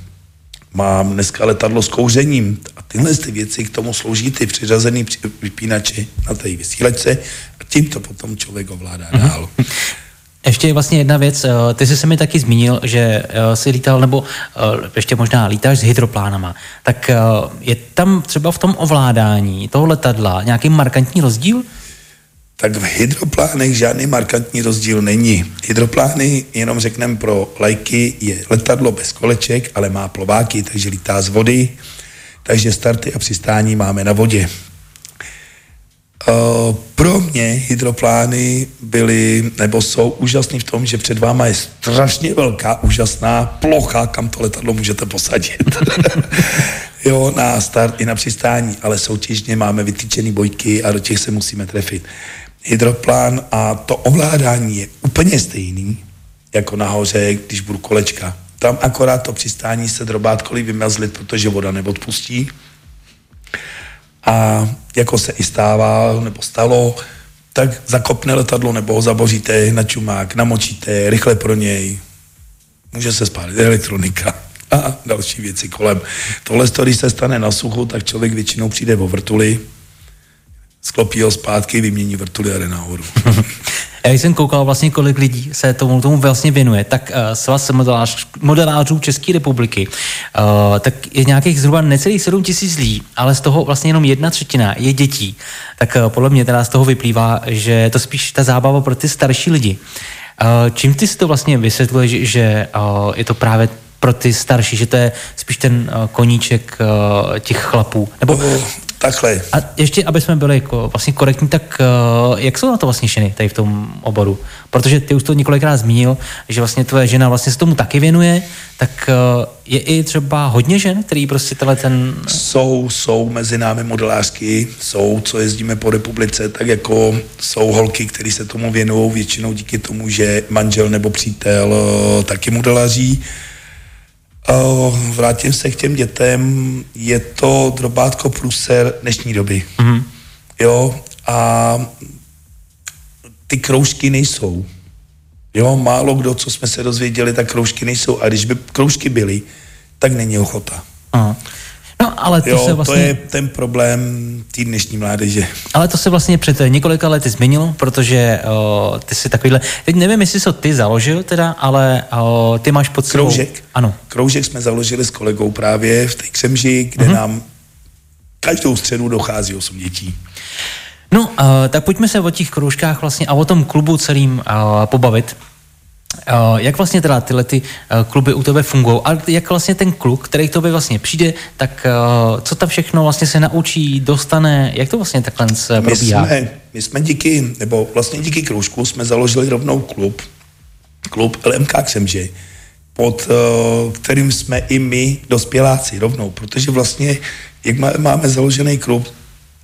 mám dneska letadlo s kouřením a tyhle ty věci k tomu slouží ty přiřazený vypínači na té vysílačce a tím to potom člověk ovládá mm-hmm. Ještě je vlastně jedna věc, eh, ty jsi se mi taky zmínil, že eh, jsi lítal, nebo eh, ještě možná lítáš s hydroplánama, tak je tam třeba v tom ovládání toho letadla nějaký markantní rozdíl? tak v hydroplánech žádný markantní rozdíl není. Hydroplány, jenom řekneme pro lajky, je letadlo bez koleček, ale má plováky, takže lítá z vody, takže starty a přistání máme na vodě. Pro mě hydroplány byly, nebo jsou úžasný v tom, že před váma je strašně velká, úžasná plocha, kam to letadlo můžete posadit. jo, na start i na přistání, ale soutěžně máme vytýčený bojky a do těch se musíme trefit. Hydroplán a to ovládání je úplně stejný, jako nahoře, když budu kolečka. Tam akorát to přistání se drobátkolik vymezlit, protože voda neodpustí. A jako se i stává, nebo stalo, tak zakopne letadlo nebo ho zaboříte na čumák, namočíte, rychle pro něj. Může se spálit elektronika a další věci kolem. Tohle, když se stane na suchu, tak člověk většinou přijde o vrtuli, sklopí ho zpátky, vymění vrtuli a jde nahoru. Já jsem koukal vlastně, kolik lidí se tomu, tomu vlastně věnuje, tak uh, svaz modelář, modelářů České republiky, uh, tak je nějakých zhruba necelých 7 tisíc lidí, ale z toho vlastně jenom jedna třetina je dětí. Tak uh, podle mě teda z toho vyplývá, že je to spíš ta zábava pro ty starší lidi. Uh, čím ty si to vlastně vysvětluješ, že uh, je to právě pro ty starší, že to je spíš ten uh, koníček uh, těch chlapů? Nebo takhle. A ještě, aby jsme byli jako vlastně korektní, tak uh, jak jsou na to vlastně ženy tady v tom oboru? Protože ty už to několikrát zmínil, že vlastně tvoje žena vlastně se tomu taky věnuje, tak uh, je i třeba hodně žen, který prostě tenhle ten... Jsou, jsou mezi námi modelářky, jsou, co jezdíme po republice, tak jako jsou holky, které se tomu věnují většinou díky tomu, že manžel nebo přítel uh, taky modelaří. Uh, vrátím se k těm dětem, je to drobátko pluser dnešní doby. Mm-hmm. Jo, a ty kroužky nejsou. Jo, málo kdo, co jsme se dozvěděli, tak kroužky nejsou. A když by kroužky byly, tak není ochota. Aha. No, ale to jo, se vlastně... to je ten problém té dnešní mládeže. Ale to se vlastně před několika lety změnilo, protože o, ty si takovýhle... Teď nevím, jestli to ty založil teda, ale o, ty máš pod sebou... Kroužek. Ano. Kroužek jsme založili s kolegou právě v té Křemži, kde mm-hmm. nám každou středu dochází osm dětí. No, uh, tak pojďme se o těch kroužkách vlastně a o tom klubu celým uh, pobavit. Uh, jak vlastně teda tyhle ty uh, kluby u tebe fungují a jak vlastně ten kluk, který k tobě vlastně přijde, tak uh, co tam všechno vlastně se naučí, dostane, jak to vlastně takhle se probíhá? My jsme, my jsme díky, nebo vlastně díky kroužku jsme založili rovnou klub, klub LMK Křemže, pod kterým jsme i my dospěláci rovnou, protože vlastně, jak má, máme založený klub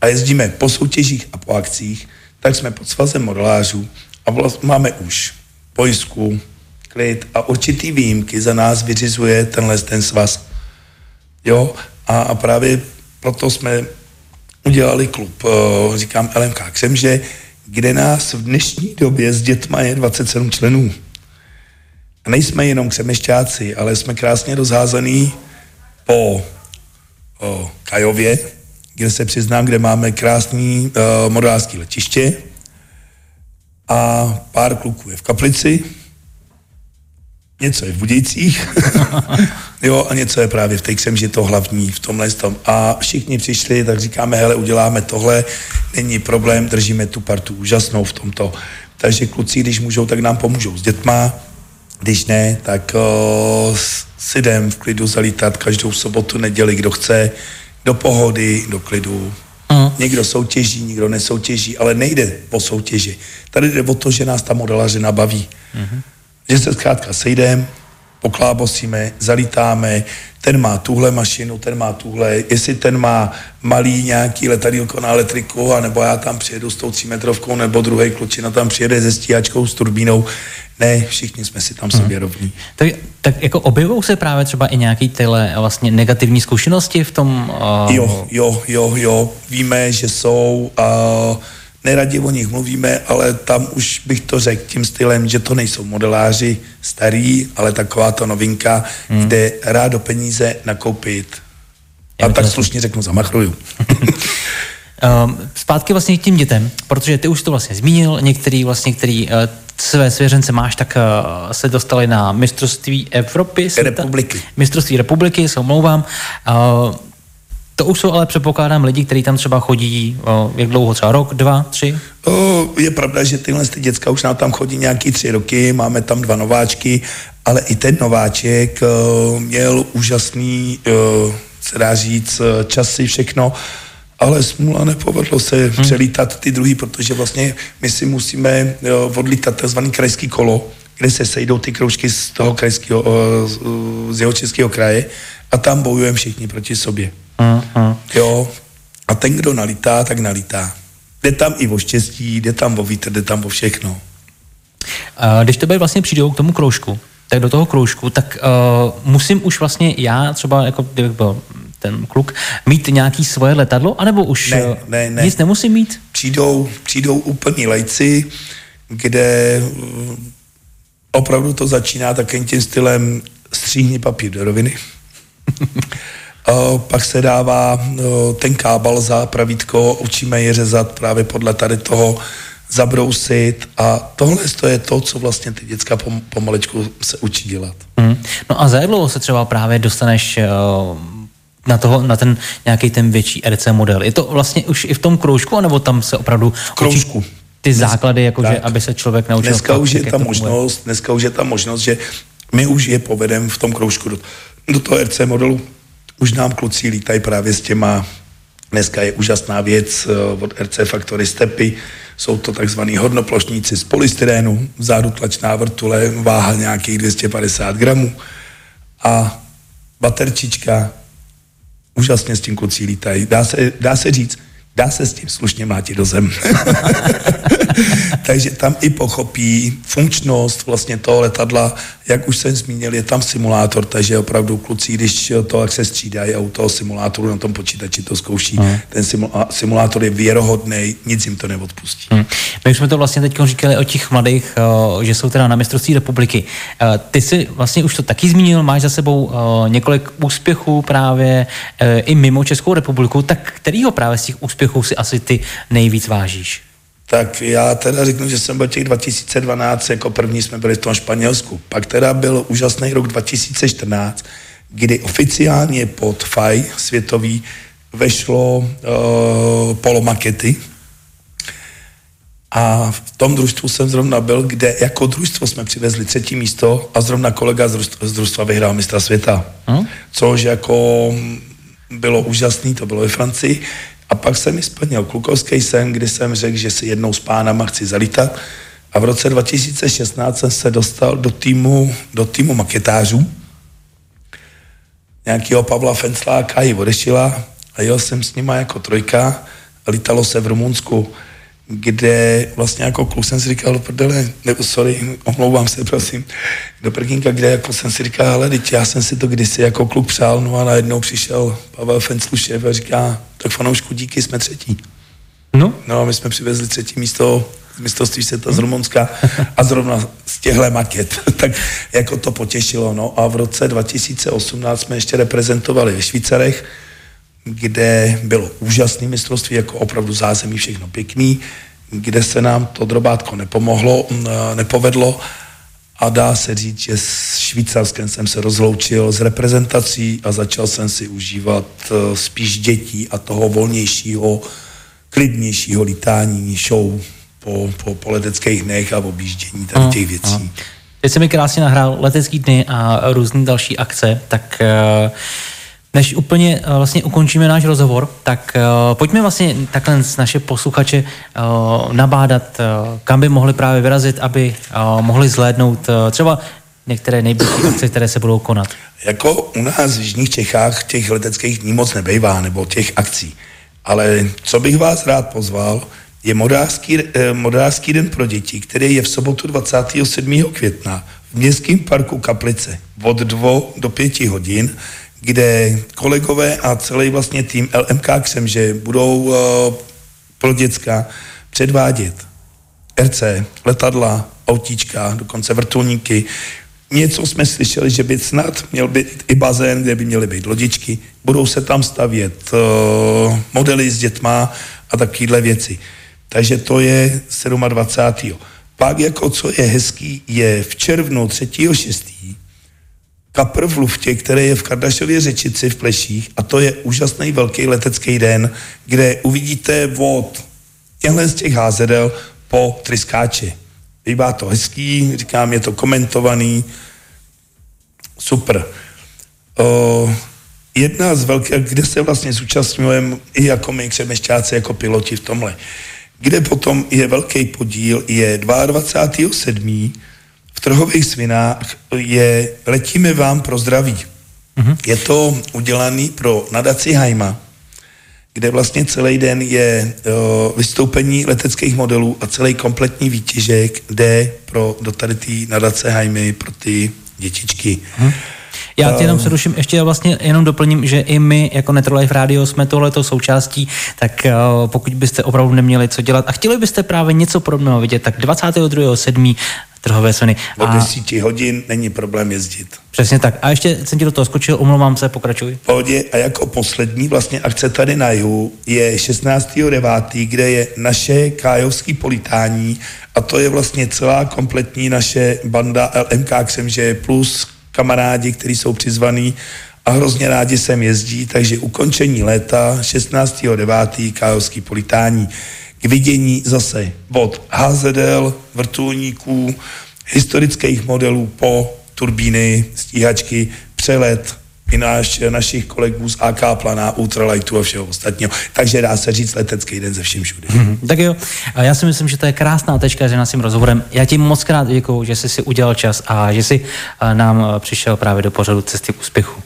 a jezdíme po soutěžích a po akcích, tak jsme pod svazem modelářů a vlastně máme už pojistku, klid a určitý výjimky za nás vyřizuje tenhle ten svaz. Jo, a, a právě proto jsme udělali klub, uh, říkám LMK Křemže, kde nás v dnešní době s dětma je 27 členů. A nejsme jenom křemešťáci, ale jsme krásně rozházený po o, Kajově, kde se přiznám, kde máme krásný uh, letiště, a pár kluků je v Kaplici, něco je v Budějcích, jo, a něco je právě v Tejksem, že to hlavní v tomhle tom. A všichni přišli, tak říkáme, hele, uděláme tohle, není problém, držíme tu partu úžasnou v tomto. Takže kluci, když můžou, tak nám pomůžou s dětma, když ne, tak uh, si jdem v klidu zalítat každou sobotu, neděli, kdo chce, do pohody, do klidu, Uh-huh. Někdo soutěží, někdo nesoutěží, ale nejde po soutěži. Tady jde o to, že nás ta modelařina baví. Uh-huh. Že se zkrátka sejdeme, poklábosíme, zalítáme, ten má tuhle mašinu, ten má tuhle, jestli ten má malý nějaký letadílko na elektriku, anebo já tam přijedu s tou třímetrovkou, nebo druhý klučina tam přijede se stíhačkou, s turbínou. Ne, všichni jsme si tam hmm. sobě rovní. Tak, tak jako objevují se právě třeba i nějaké tyhle vlastně negativní zkušenosti v tom? Uh... Jo, jo, jo, jo. Víme, že jsou uh, neradi o nich mluvíme, ale tam už bych to řekl tím stylem, že to nejsou modeláři starý, ale taková to novinka, hmm. kde rád do peníze nakoupit. Já a tak slušně řeknu, zamachruju. Um, zpátky vlastně k tím dětem, protože ty už to vlastně zmínil, některý vlastně, který uh, své svěřence máš, tak uh, se dostali na mistrovství Evropy. Republiky. Ta, mistrovství republiky, se omlouvám. Uh, to už jsou ale předpokládám lidi, kteří tam třeba chodí, o, jak dlouho, třeba rok, dva, tři? O, je pravda, že tyhle ty děcka už nám tam chodí nějaký tři roky, máme tam dva nováčky, ale i ten nováček o, měl úžasný, o, se dá říct, časy, všechno, ale smůla nepovedlo se hmm. přelítat ty druhý, protože vlastně my si musíme o, odlítat tzv. krajský kolo, kde se sejdou ty kroužky z toho krajského, z jeho českého kraje a tam bojujeme všichni proti sobě. Uh-huh. Jo, a ten, kdo nalitá, tak nalitá. Jde tam i o štěstí, jde tam o vítr, jde tam o všechno. A když tebe vlastně přijdou k tomu kroužku, tak do toho kroužku, tak uh, musím už vlastně já, třeba jako kdybych byl ten kluk, mít nějaký svoje letadlo, anebo už ne, uh, ne, ne. nic nemusím mít? Přijdou, přijdou úplní lejci, kde uh, opravdu to začíná takým tím stylem stříhni papír do roviny. Pak se dává uh, ten kábal za pravítko, učíme je řezat právě podle tady toho, zabrousit a tohle to je to, co vlastně ty děcka pom, pomalečku se učí dělat. Mm. No a za jak dlouho se třeba právě dostaneš uh, na, toho, na ten nějaký ten větší RC model? Je to vlastně už i v tom kroužku, anebo tam se opravdu v kroužku. Učí ty Dnes, základy, jakože aby se člověk naučil. Dneska už je ta možnost, dneska už je ta možnost, že my už je povedeme v tom kroužku do, do toho RC modelu. Už nám kluci lítají právě s těma, dneska je úžasná věc uh, od RC Factory Stepy, jsou to takzvaný hodnoplošníci z polystyrénu, vzadu tlačná vrtule, váha nějakých 250 gramů a baterčička, úžasně s tím kluci lítají. Dá se, dá se říct, dá se s tím slušně mlátit do zem. Takže tam i pochopí funkčnost vlastně toho letadla, jak už jsem zmínil, je tam simulátor, takže opravdu kluci, když to, jak se střídají a u toho simulátoru na tom počítači to zkouší, hmm. ten simulátor je věrohodný, nic jim to neodpustí. Hmm. My už jsme to vlastně teď říkali o těch mladých, že jsou teda na mistrovství republiky. Ty si vlastně už to taky zmínil, máš za sebou několik úspěchů právě i mimo Českou republiku, tak kterýho právě z těch úspěchů si asi ty nejvíc vážíš? Tak já teda řeknu, že jsem byl těch 2012, jako první jsme byli v tom Španělsku. Pak teda byl úžasný rok 2014, kdy oficiálně pod FAI světový vešlo uh, polomakety, a v tom družstvu jsem zrovna byl, kde jako družstvo jsme přivezli třetí místo a zrovna kolega z družstva, vyhrál mistra světa. Hmm? Což jako bylo úžasný, to bylo ve Francii. A pak jsem mi splnil klukovský sen, kdy jsem řekl, že si jednou s pánama chci zalítat. A v roce 2016 jsem se dostal do týmu, do týmu maketářů. Nějakého Pavla Fencláka ji odešila a jel jsem s nima jako trojka. Lítalo se v Rumunsku kde vlastně jako kluk jsem si říkal, do prdele, nebo sorry, omlouvám se, prosím, do prkínka, kde jako jsem si říkal, ale teď já jsem si to kdysi jako kluk přál, no a najednou přišel Pavel Fenclušev a říká, tak fanoušku díky, jsme třetí. No. No a my jsme přivezli třetí místo z mistrovství světa z Rumunska a zrovna z těchto maket. tak jako to potěšilo. No a v roce 2018 jsme ještě reprezentovali ve Švýcarech, kde bylo úžasné mistrovství, jako opravdu zázemí všechno pěkný, kde se nám to drobátko nepomohlo, nepovedlo a dá se říct, že s Švýcarskem jsem se rozloučil s reprezentací a začal jsem si užívat e, spíš dětí a toho volnějšího, klidnějšího lítání, show po, po, po leteckých dnech a objíždění tady těch věcí. Teď se mi krásně nahrál letecký dny a různé další akce, tak uh než úplně uh, vlastně ukončíme náš rozhovor, tak uh, pojďme vlastně takhle naše posluchače uh, nabádat, uh, kam by mohli právě vyrazit, aby uh, mohli zhlédnout uh, třeba některé nejbližší akce, které se budou konat. Jako u nás v Jižních Čechách těch leteckých dní moc nebejvá, nebo těch akcí. Ale co bych vás rád pozval, je modářský, eh, modářský den pro děti, který je v sobotu 27. května v Městském parku Kaplice od 2 do 5 hodin kde kolegové a celý vlastně tým LMK Křemže budou uh, pro děcka předvádět RC, letadla, autíčka, dokonce vrtulníky. Něco jsme slyšeli, že by snad měl být i bazén, kde by měly být lodičky. Budou se tam stavět uh, modely s dětma a takovéhle věci. Takže to je 27. Pak jako co je hezký, je v červnu 3. 6 kapr v luftě, který je v Kardašově řečici v Pleších a to je úžasný velký letecký den, kde uvidíte od těchto z těch házedel po tryskáči. Bývá to hezký, říkám, je to komentovaný, super. O, jedna z velkých, kde se vlastně zúčastňujeme i jako my křemešťáci, jako piloti v tomhle, kde potom je velký podíl, je 22.7 v trhových svinách je letíme vám pro zdraví. Mm-hmm. Je to udělaný pro nadaci Hajma, kde vlastně celý den je uh, vystoupení leteckých modelů a celý kompletní výtěžek jde pro do tady té nadace Hajmy pro ty dětičky. Hmm. Já tě jenom přeruším, ještě vlastně jenom doplním, že i my jako Netrolife Radio jsme tohleto součástí, tak uh, pokud byste opravdu neměli co dělat a chtěli byste právě něco podobného vidět, tak 22.7 trhové ceny. Od 10 hodin není problém jezdit. Přesně tak. A ještě jsem ti do toho skočil, omlouvám se, pokračuj. Pohodě. A jako poslední vlastně akce tady na jihu je 16.9., kde je naše kájovský politání a to je vlastně celá kompletní naše banda LMK Ksemže plus kamarádi, kteří jsou přizvaní a hrozně rádi sem jezdí, takže ukončení léta 16.9. kájovský politání k vidění zase od HZL, vrtulníků, historických modelů po turbíny, stíhačky, přelet i náš, našich kolegů z AK Plana, Ultralightu a všeho ostatního. Takže dá se říct letecký den ze vším všude. Mm-hmm. Tak jo, a já si myslím, že to je krásná tečka s naším rozhovorem. Já ti moc krát děkuju, že jsi si udělal čas a že jsi eh, nám eh, přišel právě do pořadu cesty k úspěchu.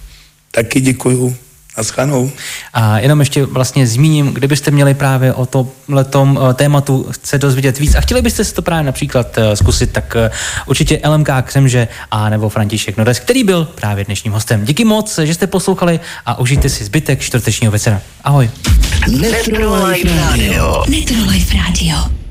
Taky děkuju. Naschanou. A jenom ještě vlastně zmíním, kdybyste měli právě o tomhletom eh, tématu chce dozvědět víc a chtěli byste si to právě například eh, zkusit, tak eh, určitě LMK Křemže a nebo František Nodes, který byl právě dnešním hostem. Díky moc, že jste poslouchali a užijte si zbytek čtvrtečního večera. Ahoj. Netrolife Radio. Netrolife Radio.